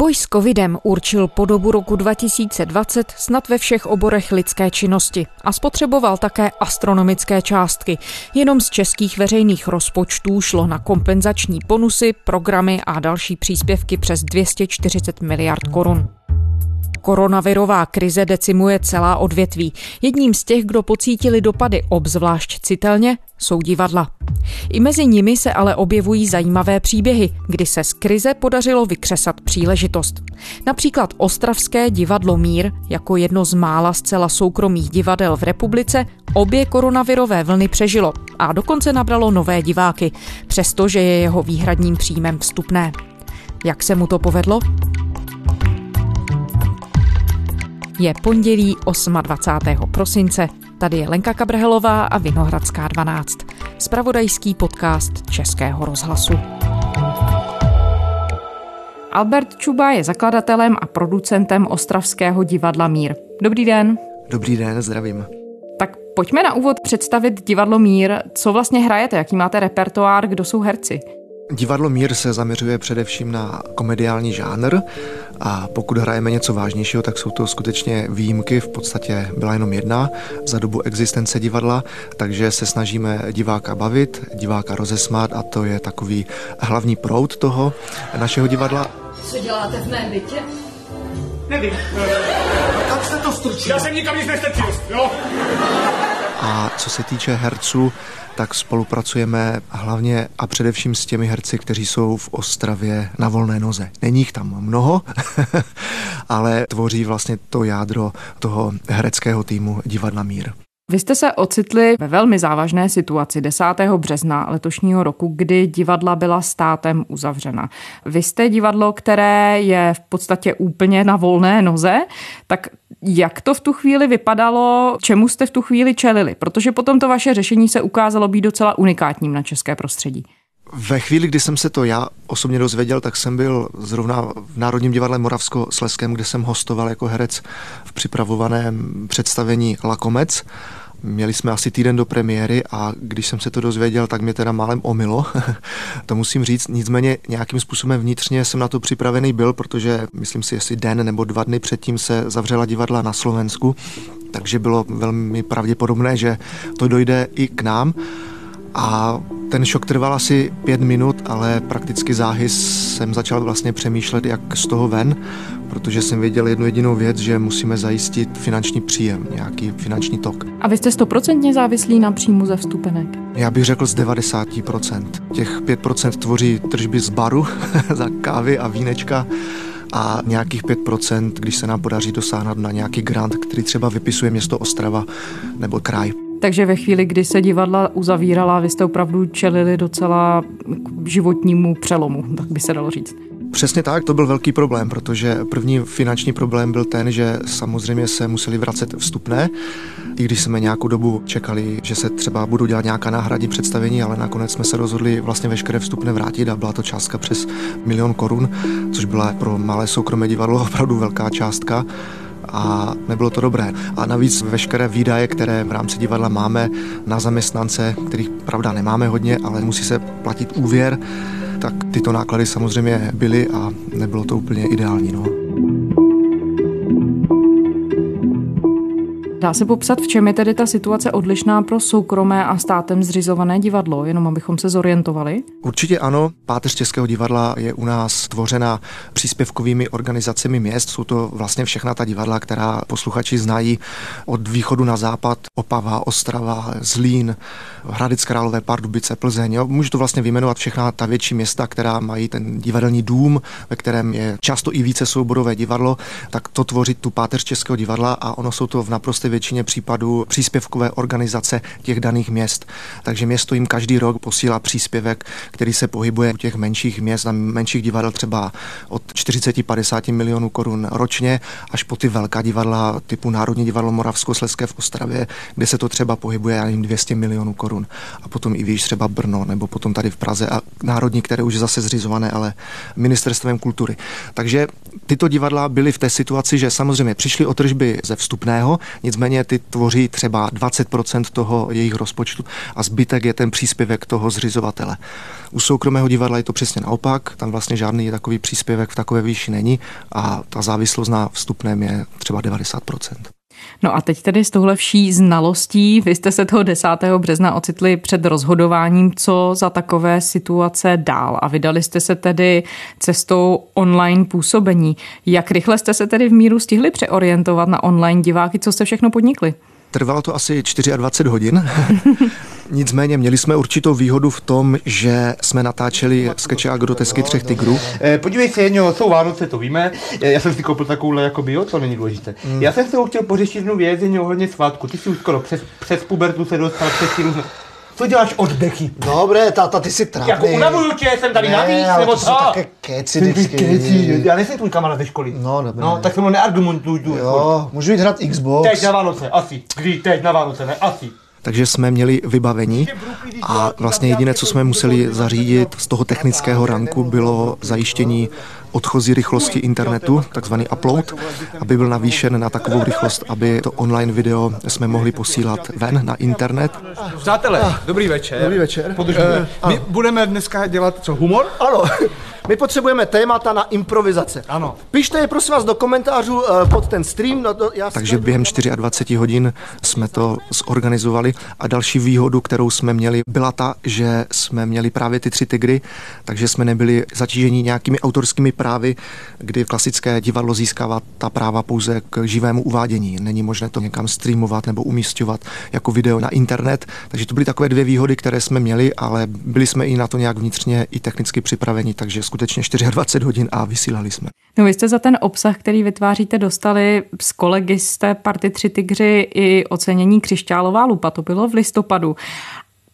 Boj s covidem určil podobu roku 2020 snad ve všech oborech lidské činnosti a spotřeboval také astronomické částky. Jenom z českých veřejných rozpočtů šlo na kompenzační bonusy, programy a další příspěvky přes 240 miliard korun. Koronavirová krize decimuje celá odvětví. Jedním z těch, kdo pocítili dopady obzvlášť citelně, jsou divadla. I mezi nimi se ale objevují zajímavé příběhy, kdy se z krize podařilo vykřesat příležitost. Například Ostravské divadlo Mír, jako jedno z mála zcela soukromých divadel v republice, obě koronavirové vlny přežilo a dokonce nabralo nové diváky, přestože je jeho výhradním příjmem vstupné. Jak se mu to povedlo? Je pondělí 28. prosince. Tady je Lenka Kabrhelová a Vinohradská 12. Spravodajský podcast Českého rozhlasu. Albert Čuba je zakladatelem a producentem Ostravského divadla Mír. Dobrý den. Dobrý den, zdravím. Tak pojďme na úvod představit divadlo Mír. Co vlastně hrajete, jaký máte repertoár, kdo jsou herci? Divadlo Mír se zaměřuje především na komediální žánr a pokud hrajeme něco vážnějšího, tak jsou to skutečně výjimky, v podstatě byla jenom jedna za dobu existence divadla, takže se snažíme diváka bavit, diváka rozesmát a to je takový hlavní proud toho našeho divadla. Co děláte v mém bytě? Nevím. Kam jste to strčil? Já jsem nikam nic nestrčil, jo? A co se týče herců, tak spolupracujeme hlavně a především s těmi herci, kteří jsou v Ostravě na volné noze. Není jich tam mnoho, ale tvoří vlastně to jádro toho hereckého týmu Divadla Mír. Vy jste se ocitli ve velmi závažné situaci 10. března letošního roku, kdy divadla byla státem uzavřena. Vy jste divadlo, které je v podstatě úplně na volné noze, tak jak to v tu chvíli vypadalo, čemu jste v tu chvíli čelili? Protože potom to vaše řešení se ukázalo být docela unikátním na české prostředí. Ve chvíli, kdy jsem se to já osobně dozvěděl, tak jsem byl zrovna v Národním divadle Moravsko-Sleském, kde jsem hostoval jako herec v připravovaném představení Lakomec Měli jsme asi týden do premiéry a když jsem se to dozvěděl, tak mě teda málem omilo. to musím říct. Nicméně nějakým způsobem vnitřně jsem na to připravený byl, protože myslím si, jestli den nebo dva dny předtím se zavřela divadla na Slovensku, takže bylo velmi pravděpodobné, že to dojde i k nám. A ten šok trval asi pět minut, ale prakticky záhy jsem začal vlastně přemýšlet, jak z toho ven, protože jsem věděl jednu jedinou věc, že musíme zajistit finanční příjem, nějaký finanční tok. A vy jste stoprocentně závislí na příjmu ze vstupenek? Já bych řekl z 90%. Těch 5% tvoří tržby z baru za kávy a vínečka a nějakých 5%, když se nám podaří dosáhnout na nějaký grant, který třeba vypisuje město Ostrava nebo kraj. Takže ve chvíli, kdy se divadla uzavírala, vy jste opravdu čelili docela životnímu přelomu, tak by se dalo říct. Přesně tak, to byl velký problém, protože první finanční problém byl ten, že samozřejmě se museli vracet vstupné, i když jsme nějakou dobu čekali, že se třeba budou dělat nějaká náhradní představení, ale nakonec jsme se rozhodli vlastně veškeré vstupné vrátit a byla to částka přes milion korun, což byla pro malé soukromé divadlo opravdu velká částka a nebylo to dobré. A navíc veškeré výdaje, které v rámci divadla máme na zaměstnance, kterých pravda nemáme hodně, ale musí se platit úvěr, tak tyto náklady samozřejmě byly a nebylo to úplně ideální. No. Dá se popsat, v čem je tedy ta situace odlišná pro soukromé a státem zřizované divadlo, jenom abychom se zorientovali? Určitě ano. Páteř Českého divadla je u nás tvořena příspěvkovými organizacemi měst. Jsou to vlastně všechna ta divadla, která posluchači znají od východu na západ. Opava, Ostrava, Zlín, Hradec Králové, Pardubice, Plzeň. Jo. Můžu to vlastně vyjmenovat všechna ta větší města, která mají ten divadelní dům, ve kterém je často i více souborové divadlo, tak to tvoří tu páteř Českého divadla a ono jsou to v naprosté většině případů příspěvkové organizace těch daných měst. Takže město jim každý rok posílá příspěvek, který se pohybuje u těch menších měst a menších divadel třeba od 40-50 milionů korun ročně až po ty velká divadla typu Národní divadlo Moravskoslezské v Ostravě, kde se to třeba pohybuje já 200 milionů korun. A potom i víš třeba Brno nebo potom tady v Praze a Národní, které už je zase zřizované, ale ministerstvem kultury. Takže tyto divadla byly v té situaci, že samozřejmě přišly o tržby ze vstupného, nicméně nicméně ty tvoří třeba 20% toho jejich rozpočtu a zbytek je ten příspěvek toho zřizovatele. U soukromého divadla je to přesně naopak, tam vlastně žádný takový příspěvek v takové výši není a ta závislost na vstupném je třeba 90%. No a teď tedy s touhle vší znalostí, vy jste se toho 10. března ocitli před rozhodováním, co za takové situace dál a vydali jste se tedy cestou online působení. Jak rychle jste se tedy v míru stihli přeorientovat na online diváky, co jste všechno podnikli? Trvalo to asi 24 hodin. Nicméně měli jsme určitou výhodu v tom, že jsme natáčeli skeče a grotesky třech tigrů. Eh, podívej se, jedno, jsou Vánoce, to víme. Eh, já jsem si koupil takovouhle jako bio, to není důležité. Mm. Já jsem se chtěl pořešit jednu věc, ohledně svátku. Ty jsi už skoro přes, přes pubertu se dostal přes různé co děláš oddechy? Dobré, táta, ty si trapný. Jako unavuju tě, jsem tady ne, navíc, nebo co? také keci vždycky. Keci, já nejsem tvůj kamarád ze školy. No, dobré. No, tak se mu neargumentuj. Jo, můžu jít hrát Xbox. Teď na Vánoce, asi. Kdy, teď na Vánoce, ne, asi takže jsme měli vybavení a vlastně jediné, co jsme museli zařídit z toho technického ranku, bylo zajištění odchozí rychlosti internetu, takzvaný upload, aby byl navýšen na takovou rychlost, aby to online video jsme mohli posílat ven na internet. Přátelé, dobrý večer. Dobrý večer. Podržme. Uh, my budeme dneska dělat co, humor? Ano. My potřebujeme témata na improvizace. Ano. Pište je prosím vás do komentářů uh, pod ten stream. No, to, já Takže během 24 hodin jsme to zorganizovali a další výhodu, kterou jsme měli, byla ta, že jsme měli právě ty tři tygry, takže jsme nebyli zatíženi nějakými autorskými právy, kdy klasické divadlo získává ta práva pouze k živému uvádění. Není možné to někam streamovat nebo umístěvat jako video na internet. Takže to byly takové dvě výhody, které jsme měli, ale byli jsme i na to nějak vnitřně i technicky připraveni, takže skutečně 24 hodin a vysílali jsme. No vy jste za ten obsah, který vytváříte, dostali z kolegy z té party Tři tygři i ocenění Křišťálová lupa, to bylo v listopadu.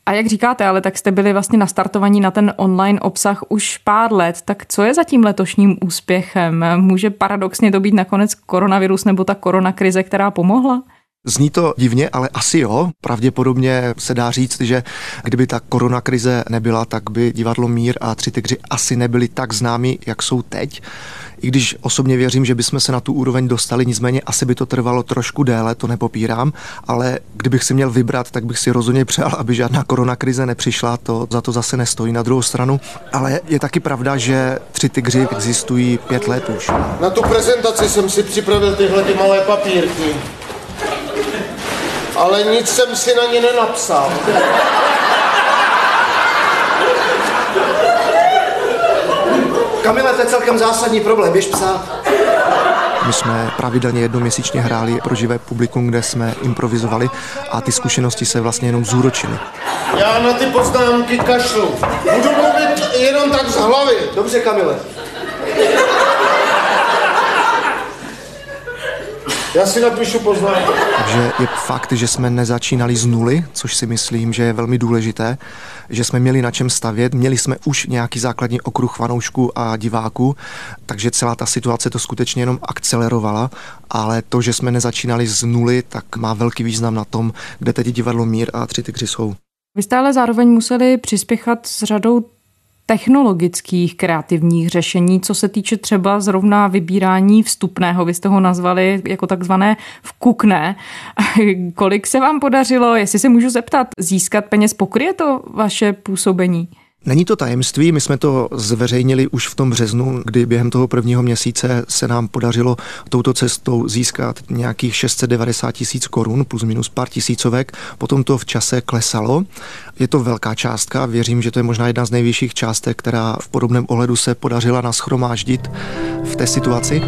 A jak říkáte, ale tak jste byli vlastně nastartovaní na ten online obsah už pár let, tak co je za tím letošním úspěchem? Může paradoxně to být nakonec koronavirus nebo ta koronakrize, která pomohla? Zní to divně, ale asi jo. Pravděpodobně se dá říct, že kdyby ta koronakrize nebyla, tak by divadlo Mír a Tři tygři asi nebyli tak známi, jak jsou teď. I když osobně věřím, že bychom se na tu úroveň dostali, nicméně asi by to trvalo trošku déle, to nepopírám, ale kdybych si měl vybrat, tak bych si rozhodně přál, aby žádná koronakrize nepřišla, to za to zase nestojí na druhou stranu. Ale je taky pravda, že tři tygři existují pět let už. Na tu prezentaci jsem si připravil tyhle ty malé papírky ale nic jsem si na ně nenapsal. Kamile, to je celkem zásadní problém, běž psát. My jsme pravidelně jednoměsíčně hráli pro živé publikum, kde jsme improvizovali a ty zkušenosti se vlastně jenom zúročily. Já na ty poznámky kašlu. Budu mluvit jenom tak z hlavy. Dobře, Kamile. Já si napíšu poznámku. Takže je fakt, že jsme nezačínali z nuly, což si myslím, že je velmi důležité, že jsme měli na čem stavět, měli jsme už nějaký základní okruh fanoušků a diváků, takže celá ta situace to skutečně jenom akcelerovala, ale to, že jsme nezačínali z nuly, tak má velký význam na tom, kde teď divadlo Mír a Tři tygři jsou. Vy jste ale zároveň museli přispěchat s řadou technologických kreativních řešení, co se týče třeba zrovna vybírání vstupného, vy jste ho nazvali jako takzvané vkukné. Kolik se vám podařilo, jestli se můžu zeptat, získat peněz, pokryje to vaše působení? Není to tajemství, my jsme to zveřejnili už v tom březnu, kdy během toho prvního měsíce se nám podařilo touto cestou získat nějakých 690 tisíc korun plus minus pár tisícovek. Potom to v čase klesalo. Je to velká částka, věřím, že to je možná jedna z nejvyšších částek, která v podobném ohledu se podařila naschromáždit v té situaci.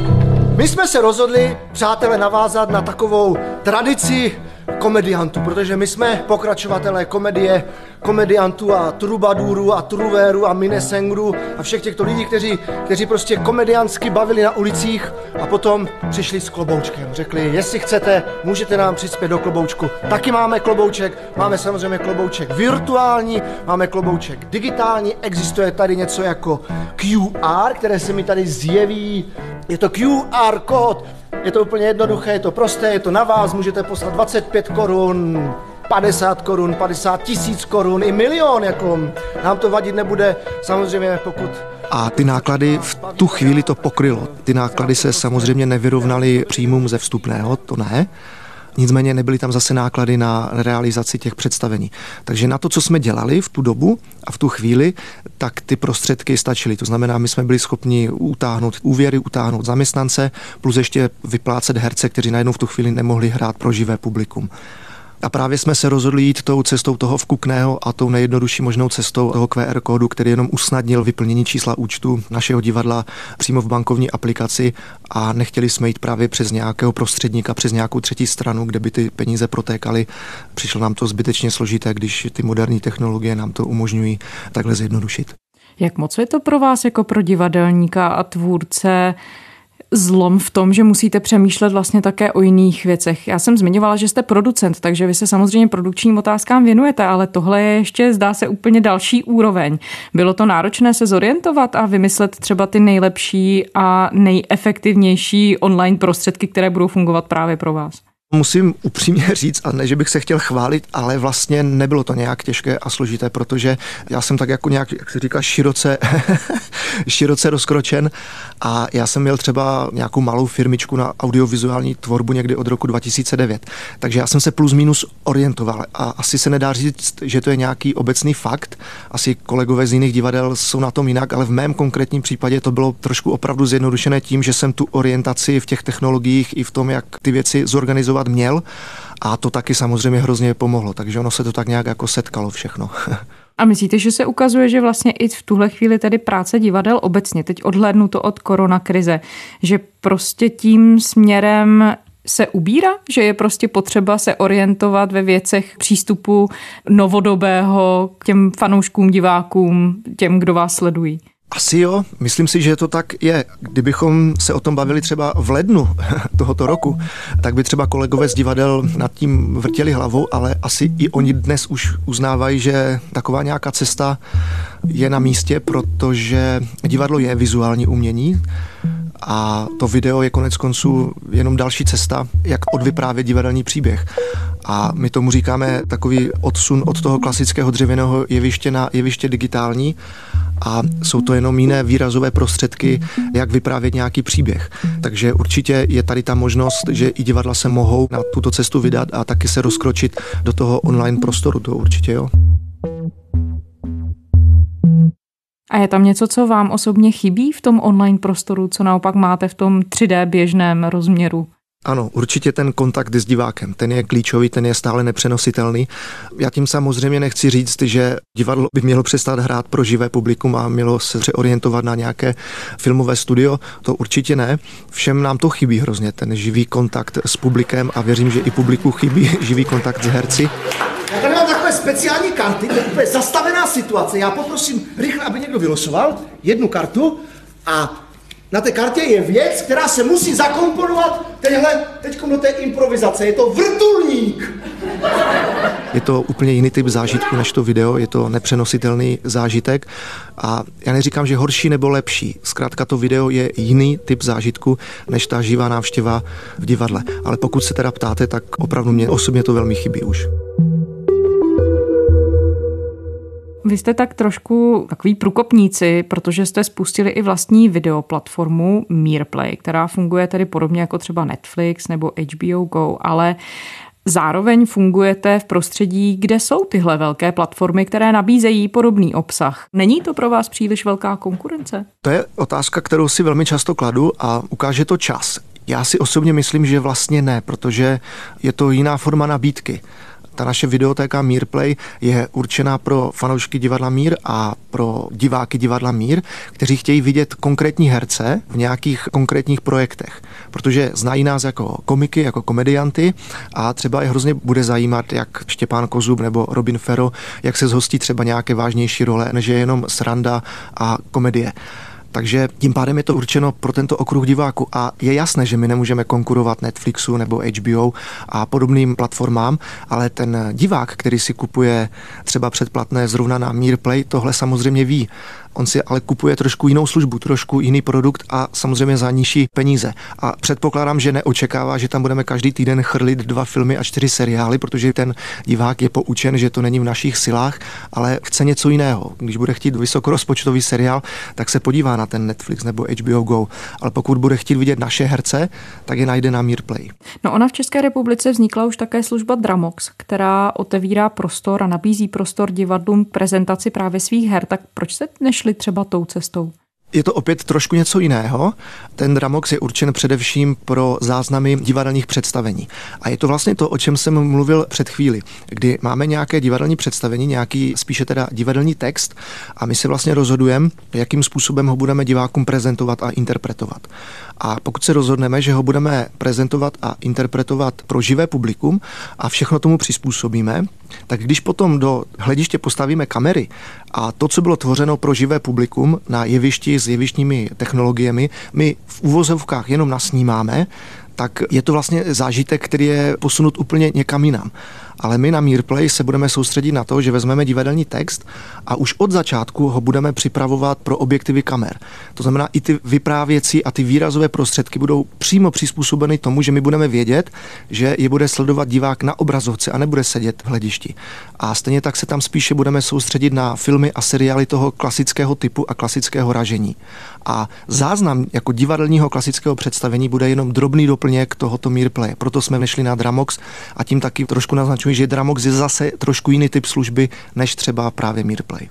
My jsme se rozhodli, přátelé, navázat na takovou tradici komediantů, protože my jsme pokračovatelé komedie, komediantů a trubadůrů a truvéru a minesengru a všech těchto lidí, kteří, kteří prostě komediansky bavili na ulicích a potom přišli s kloboučkem. Řekli, jestli chcete, můžete nám přispět do kloboučku. Taky máme klobouček, máme samozřejmě klobouček virtuální, máme klobouček digitální, existuje tady něco jako QR, které se mi tady zjeví. Je to QR kód, je to úplně jednoduché, je to prosté, je to na vás, můžete poslat 25 korun, 50 korun, 50 tisíc korun, i milion, jako nám to vadit nebude, samozřejmě pokud a ty náklady v tu chvíli to pokrylo. Ty náklady se samozřejmě nevyrovnaly příjmům ze vstupného, to ne, nicméně nebyly tam zase náklady na realizaci těch představení. Takže na to, co jsme dělali v tu dobu a v tu chvíli, tak ty prostředky stačily. To znamená, my jsme byli schopni utáhnout úvěry, utáhnout zaměstnance, plus ještě vyplácet herce, kteří najednou v tu chvíli nemohli hrát pro živé publikum. A právě jsme se rozhodli jít tou cestou toho vkukného a tou nejjednodušší možnou cestou toho QR kódu, který jenom usnadnil vyplnění čísla účtu našeho divadla přímo v bankovní aplikaci a nechtěli jsme jít právě přes nějakého prostředníka, přes nějakou třetí stranu, kde by ty peníze protékaly. Přišlo nám to zbytečně složité, když ty moderní technologie nám to umožňují takhle zjednodušit. Jak moc je to pro vás jako pro divadelníka a tvůrce zlom v tom, že musíte přemýšlet vlastně také o jiných věcech. Já jsem zmiňovala, že jste producent, takže vy se samozřejmě produkčním otázkám věnujete, ale tohle je ještě, zdá se, úplně další úroveň. Bylo to náročné se zorientovat a vymyslet třeba ty nejlepší a nejefektivnější online prostředky, které budou fungovat právě pro vás? Musím upřímně říct, a ne, že bych se chtěl chválit, ale vlastně nebylo to nějak těžké a složité, protože já jsem tak jako nějak, jak se říká, široce, široce rozkročen a já jsem měl třeba nějakou malou firmičku na audiovizuální tvorbu někdy od roku 2009. Takže já jsem se plus minus orientoval a asi se nedá říct, že to je nějaký obecný fakt. Asi kolegové z jiných divadel jsou na tom jinak, ale v mém konkrétním případě to bylo trošku opravdu zjednodušené tím, že jsem tu orientaci v těch technologiích i v tom, jak ty věci zorganizovat měl a to taky samozřejmě hrozně pomohlo, takže ono se to tak nějak jako setkalo všechno. A myslíte, že se ukazuje, že vlastně i v tuhle chvíli tedy práce divadel obecně, teď odhlédnu to od koronakrize, že prostě tím směrem se ubírá, že je prostě potřeba se orientovat ve věcech přístupu novodobého k těm fanouškům, divákům, těm, kdo vás sledují? Asi jo, myslím si, že to tak je. Kdybychom se o tom bavili třeba v lednu tohoto roku, tak by třeba kolegové z divadel nad tím vrtěli hlavou, ale asi i oni dnes už uznávají, že taková nějaká cesta je na místě, protože divadlo je vizuální umění a to video je konec konců jenom další cesta, jak odvyprávět divadelní příběh. A my tomu říkáme takový odsun od toho klasického dřevěného jeviště na jeviště digitální a jsou to jenom jiné výrazové prostředky, jak vyprávět nějaký příběh. Takže určitě je tady ta možnost, že i divadla se mohou na tuto cestu vydat a taky se rozkročit do toho online prostoru, to určitě jo. A je tam něco, co vám osobně chybí v tom online prostoru, co naopak máte v tom 3D běžném rozměru? Ano, určitě ten kontakt s divákem, ten je klíčový, ten je stále nepřenositelný. Já tím samozřejmě nechci říct, že divadlo by mělo přestat hrát pro živé publikum a mělo se přeorientovat na nějaké filmové studio, to určitě ne. Všem nám to chybí hrozně, ten živý kontakt s publikem a věřím, že i publiku chybí živý kontakt s herci. Já tady mám takové speciální karty, to je zastavená situace. Já poprosím rychle, aby někdo vylosoval jednu kartu a na té kartě je věc, která se musí zakomponovat tenhle teď do té improvizace. Je to vrtulník. Je to úplně jiný typ zážitku než to video, je to nepřenositelný zážitek a já neříkám, že horší nebo lepší. Zkrátka to video je jiný typ zážitku než ta živá návštěva v divadle. Ale pokud se teda ptáte, tak opravdu mě osobně to velmi chybí už. Vy jste tak trošku takový průkopníci, protože jste spustili i vlastní videoplatformu Meerplay, která funguje tedy podobně jako třeba Netflix nebo HBO Go, ale Zároveň fungujete v prostředí, kde jsou tyhle velké platformy, které nabízejí podobný obsah. Není to pro vás příliš velká konkurence? To je otázka, kterou si velmi často kladu a ukáže to čas. Já si osobně myslím, že vlastně ne, protože je to jiná forma nabídky. Ta naše videotéka Mírplay je určená pro fanoušky divadla Mír a pro diváky divadla Mír, kteří chtějí vidět konkrétní herce v nějakých konkrétních projektech, protože znají nás jako komiky, jako komedianty a třeba je hrozně bude zajímat, jak Štěpán Kozub nebo Robin Ferro, jak se zhostí třeba nějaké vážnější role, než je jenom sranda a komedie. Takže tím pádem je to určeno pro tento okruh diváků a je jasné, že my nemůžeme konkurovat Netflixu nebo HBO a podobným platformám, ale ten divák, který si kupuje třeba předplatné zrovna na Meerplay, tohle samozřejmě ví. On si ale kupuje trošku jinou službu, trošku jiný produkt a samozřejmě za nižší peníze. A předpokládám, že neočekává, že tam budeme každý týden chrlit dva filmy a čtyři seriály, protože ten divák je poučen, že to není v našich silách, ale chce něco jiného. Když bude chtít vysokorozpočtový seriál, tak se podívá na ten Netflix nebo HBO Go. Ale pokud bude chtít vidět naše herce, tak je najde na Mirplay. No ona v České republice vznikla už také služba Dramox, která otevírá prostor a nabízí prostor divadlům prezentaci právě svých her. Tak proč jste nešli třeba tou cestou? Je to opět trošku něco jiného. Ten Dramox je určen především pro záznamy divadelních představení. A je to vlastně to, o čem jsem mluvil před chvíli, kdy máme nějaké divadelní představení, nějaký spíše teda divadelní text a my se vlastně rozhodujeme, jakým způsobem ho budeme divákům prezentovat a interpretovat. A pokud se rozhodneme, že ho budeme prezentovat a interpretovat pro živé publikum a všechno tomu přizpůsobíme, tak když potom do hlediště postavíme kamery a to, co bylo tvořeno pro živé publikum na jevišti s jevištními technologiemi, my v uvozovkách jenom nasnímáme, tak je to vlastně zážitek, který je posunut úplně někam jinam ale my na Mirplay se budeme soustředit na to, že vezmeme divadelní text a už od začátku ho budeme připravovat pro objektivy kamer. To znamená, i ty vyprávěcí a ty výrazové prostředky budou přímo přizpůsobeny tomu, že my budeme vědět, že je bude sledovat divák na obrazovce a nebude sedět v hledišti. A stejně tak se tam spíše budeme soustředit na filmy a seriály toho klasického typu a klasického ražení. A záznam jako divadelního klasického představení bude jenom drobný doplněk tohoto Mirplay. Proto jsme nešli na Dramox a tím taky trošku naznačujeme, myslím, že Dramox je zase trošku jiný typ služby než třeba právě Mirplay.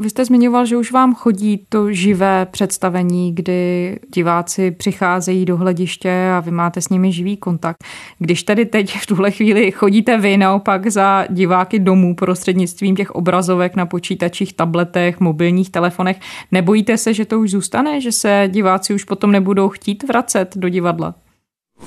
Vy jste zmiňoval, že už vám chodí to živé představení, kdy diváci přicházejí do hlediště a vy máte s nimi živý kontakt. Když tedy teď v tuhle chvíli chodíte vy naopak za diváky domů prostřednictvím těch obrazovek na počítačích, tabletech, mobilních telefonech, nebojíte se, že to už zůstane, že se diváci už potom nebudou chtít vracet do divadla?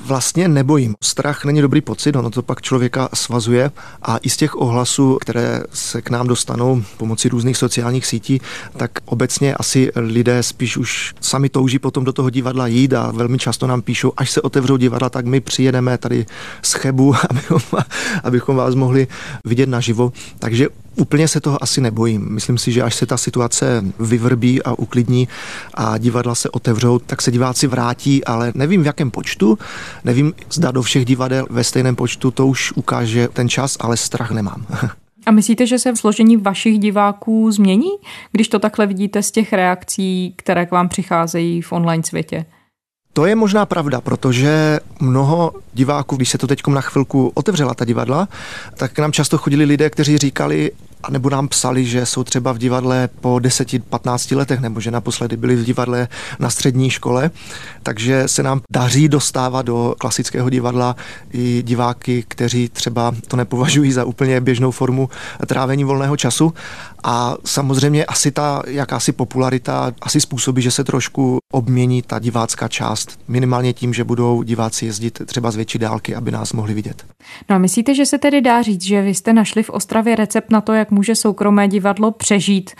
Vlastně nebojím. Strach není dobrý pocit, ono to pak člověka svazuje a i z těch ohlasů, které se k nám dostanou pomocí různých sociálních sítí, tak obecně asi lidé spíš už sami touží potom do toho divadla jít a velmi často nám píšou, až se otevřou divadla, tak my přijedeme tady z Chebu, abychom, abychom vás mohli vidět naživo. Takže Úplně se toho asi nebojím. Myslím si, že až se ta situace vyvrbí a uklidní a divadla se otevřou, tak se diváci vrátí, ale nevím v jakém počtu, nevím, zda do všech divadel ve stejném počtu, to už ukáže ten čas, ale strach nemám. A myslíte, že se v složení vašich diváků změní, když to takhle vidíte z těch reakcí, které k vám přicházejí v online světě? To je možná pravda, protože mnoho diváků, když se to teď na chvilku otevřela ta divadla, tak k nám často chodili lidé, kteří říkali, a nebo nám psali, že jsou třeba v divadle po 10-15 letech, nebo že naposledy byli v divadle na střední škole, takže se nám daří dostávat do klasického divadla i diváky, kteří třeba to nepovažují za úplně běžnou formu trávení volného času. A samozřejmě asi ta jakási popularita asi způsobí, že se trošku obmění ta divácká část, minimálně tím, že budou diváci jezdit třeba z větší dálky, aby nás mohli vidět. No a myslíte, že se tedy dá říct, že vy jste našli v Ostravě recept na to, jak může soukromé divadlo přežít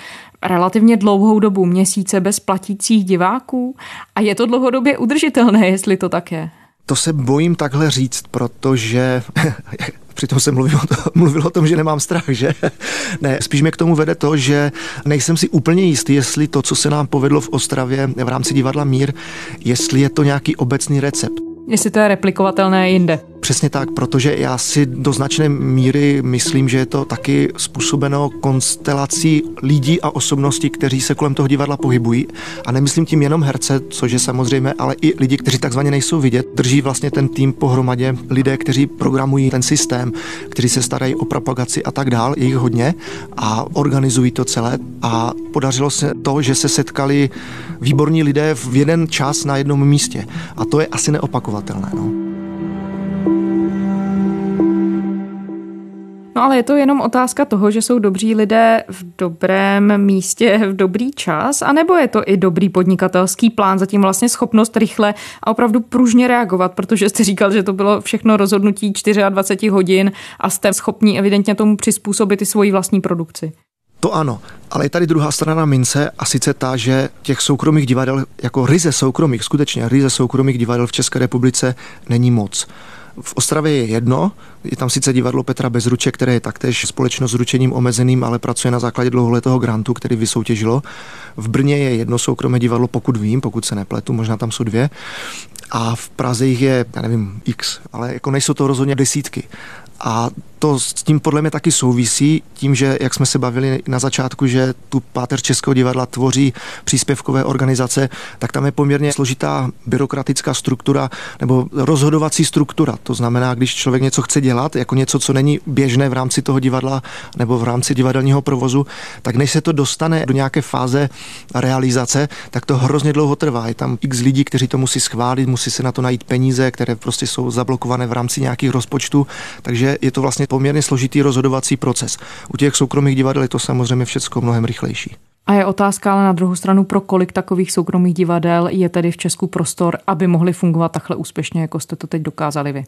relativně dlouhou dobu, měsíce bez platících diváků? A je to dlouhodobě udržitelné, jestli to tak je? To se bojím takhle říct, protože Přitom jsem mluvil o, to, mluvil o tom, že nemám strach, že? Ne, spíš mě k tomu vede to, že nejsem si úplně jistý, jestli to, co se nám povedlo v Ostravě v rámci divadla Mír, jestli je to nějaký obecný recept. Jestli to je replikovatelné jinde. Přesně tak, protože já si do značné míry myslím, že je to taky způsobeno konstelací lidí a osobností, kteří se kolem toho divadla pohybují. A nemyslím tím jenom herce, což je samozřejmě, ale i lidi, kteří takzvaně nejsou vidět. Drží vlastně ten tým pohromadě lidé, kteří programují ten systém, kteří se starají o propagaci a tak dál, je jich hodně a organizují to celé. A podařilo se to, že se setkali výborní lidé v jeden čas na jednom místě. A to je asi neopakovatelné. No. No ale je to jenom otázka toho, že jsou dobří lidé v dobrém místě v dobrý čas, anebo je to i dobrý podnikatelský plán, zatím vlastně schopnost rychle a opravdu pružně reagovat, protože jste říkal, že to bylo všechno rozhodnutí 24 hodin a jste schopní evidentně tomu přizpůsobit i svoji vlastní produkci. To ano, ale je tady druhá strana mince a sice ta, že těch soukromých divadel, jako ryze soukromých, skutečně ryze soukromých divadel v České republice není moc. V Ostravě je jedno, je tam sice divadlo Petra Bezruče, které je taktéž společnost s ručením omezeným, ale pracuje na základě dlouholetého grantu, který vysoutěžilo. V Brně je jedno soukromé divadlo, pokud vím, pokud se nepletu, možná tam jsou dvě. A v Praze jich je, já nevím, x, ale jako nejsou to rozhodně desítky. A to s tím podle mě taky souvisí tím, že jak jsme se bavili na začátku, že tu páteř Českého divadla tvoří příspěvkové organizace, tak tam je poměrně složitá byrokratická struktura nebo rozhodovací struktura. To znamená, když člověk něco chce dělat, jako něco, co není běžné v rámci toho divadla nebo v rámci divadelního provozu, tak než se to dostane do nějaké fáze realizace, tak to hrozně dlouho trvá. Je tam x lidí, kteří to musí schválit, musí se na to najít peníze, které prostě jsou zablokované v rámci nějakých rozpočtů, takže je to vlastně poměrně složitý rozhodovací proces. U těch soukromých divadel je to samozřejmě všechno mnohem rychlejší. A je otázka ale na druhou stranu, pro kolik takových soukromých divadel je tedy v Česku prostor, aby mohli fungovat takhle úspěšně, jako jste to teď dokázali vy?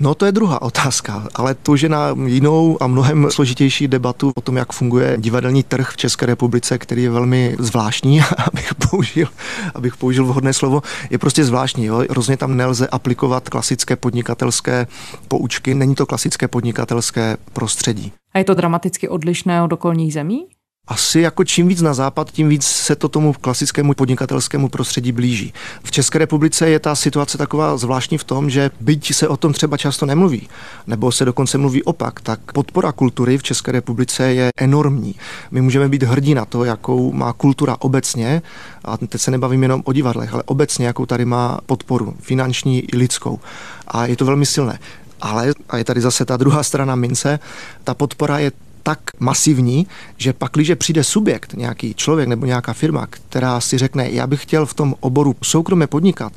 No to je druhá otázka, ale to, že na jinou a mnohem složitější debatu o tom, jak funguje divadelní trh v České republice, který je velmi zvláštní, abych použil, abych použil vhodné slovo, je prostě zvláštní. Jo? Rozně tam nelze aplikovat klasické podnikatelské poučky, není to klasické podnikatelské prostředí. A je to dramaticky odlišné od okolních zemí? Asi jako čím víc na západ, tím víc se to tomu klasickému podnikatelskému prostředí blíží. V České republice je ta situace taková zvláštní v tom, že byť se o tom třeba často nemluví, nebo se dokonce mluví opak, tak podpora kultury v České republice je enormní. My můžeme být hrdí na to, jakou má kultura obecně, a teď se nebavím jenom o divadlech, ale obecně, jakou tady má podporu, finanční i lidskou. A je to velmi silné. Ale, a je tady zase ta druhá strana mince, ta podpora je tak masivní, že pak, když přijde subjekt, nějaký člověk nebo nějaká firma, která si řekne, já bych chtěl v tom oboru soukromě podnikat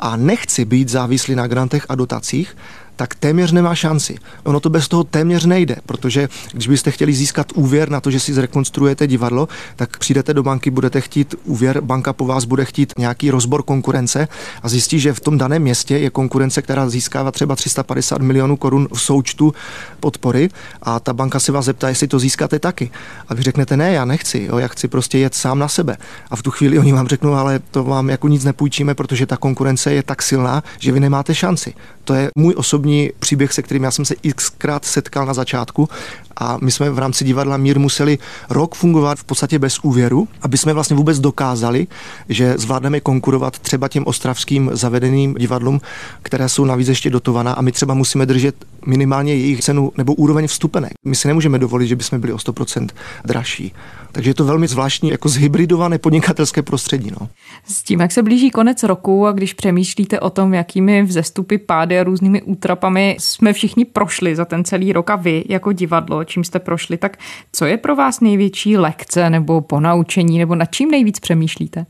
a nechci být závislý na grantech a dotacích, tak téměř nemá šanci. Ono to bez toho téměř nejde, protože když byste chtěli získat úvěr na to, že si zrekonstruujete divadlo, tak přijdete do banky, budete chtít úvěr, banka po vás bude chtít nějaký rozbor konkurence a zjistí, že v tom daném městě je konkurence, která získává třeba 350 milionů korun v součtu podpory a ta banka se vás zeptá, jestli to získáte taky. A vy řeknete, ne, já nechci, jo, já chci prostě jet sám na sebe. A v tu chvíli oni vám řeknou, ale to vám jako nic nepůjčíme, protože ta konkurence je tak silná, že vy nemáte šanci. To je můj osobní příběh, se kterým já jsem se xkrát setkal na začátku a my jsme v rámci divadla Mír museli rok fungovat v podstatě bez úvěru, aby jsme vlastně vůbec dokázali, že zvládneme konkurovat třeba těm ostravským zavedeným divadlům, které jsou navíc ještě dotovaná a my třeba musíme držet minimálně jejich cenu nebo úroveň vstupenek. My si nemůžeme dovolit, že bychom byli o 100% dražší. Takže je to velmi zvláštní, jako zhybridované podnikatelské prostředí. No. S tím, jak se blíží konec roku a když přemýšlíte o tom, jakými vzestupy, pády a různými útrapami jsme všichni prošli za ten celý rok a vy jako divadlo, čím jste prošli, tak co je pro vás největší lekce nebo ponaučení, nebo nad čím nejvíc přemýšlíte?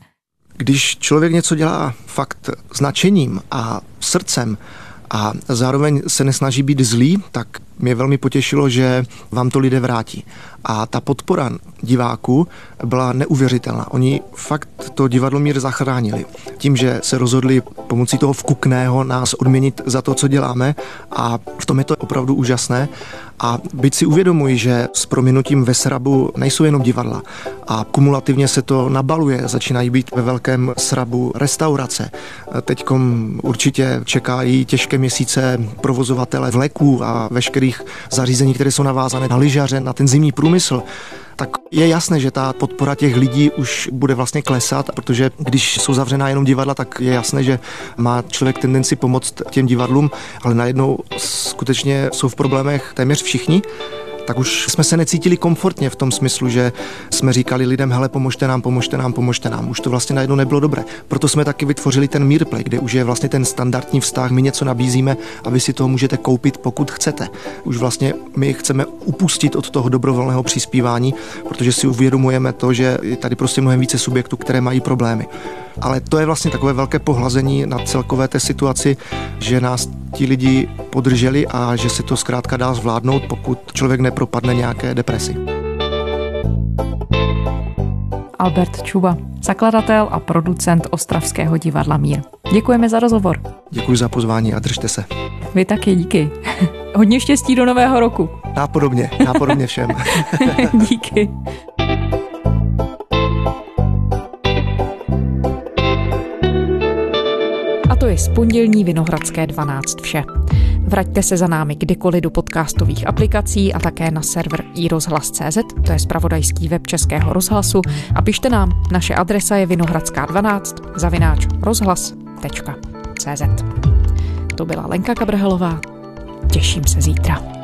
Když člověk něco dělá fakt značením a srdcem, a zároveň se nesnaží být zlý, tak mě velmi potěšilo, že vám to lidé vrátí. A ta podpora diváků byla neuvěřitelná. Oni fakt to divadlo mír zachránili. Tím, že se rozhodli pomocí toho vkukného nás odměnit za to, co děláme a v tom je to opravdu úžasné. A byť si uvědomuji, že s prominutím ve srabu nejsou jenom divadla a kumulativně se to nabaluje, začínají být ve velkém srabu restaurace. Teď určitě čekají těžké měsíce provozovatele vleků a veškerých zařízení, které jsou navázané na lyžaře, na ten zimní průmysl tak je jasné, že ta podpora těch lidí už bude vlastně klesat, protože když jsou zavřená jenom divadla, tak je jasné, že má člověk tendenci pomoct těm divadlům, ale najednou skutečně jsou v problémech téměř všichni tak už jsme se necítili komfortně v tom smyslu, že jsme říkali lidem, hele, pomožte nám, pomožte nám, pomožte nám. Už to vlastně najednou nebylo dobré. Proto jsme taky vytvořili ten Mirplay, kde už je vlastně ten standardní vztah, my něco nabízíme a vy si toho můžete koupit, pokud chcete. Už vlastně my chceme upustit od toho dobrovolného přispívání, protože si uvědomujeme to, že je tady prostě mnohem více subjektů, které mají problémy. Ale to je vlastně takové velké pohlazení na celkové té situaci, že nás ti lidi podrželi a že se to zkrátka dá zvládnout, pokud člověk nepropadne nějaké depresi. Albert Čuba, zakladatel a producent Ostravského divadla Mír. Děkujeme za rozhovor. Děkuji za pozvání a držte se. Vy taky, díky. Hodně štěstí do nového roku. Nápodobně, nápodobně všem. díky. Z pondělní Vinohradské 12 vše. Vraťte se za námi kdykoliv do podcastových aplikací a také na server iRozhlas.cz, to je spravodajský web Českého rozhlasu a pište nám. Naše adresa je vinohradská 12 zavináč rozhlas.cz. To byla Lenka Kabrhelová. Těším se zítra.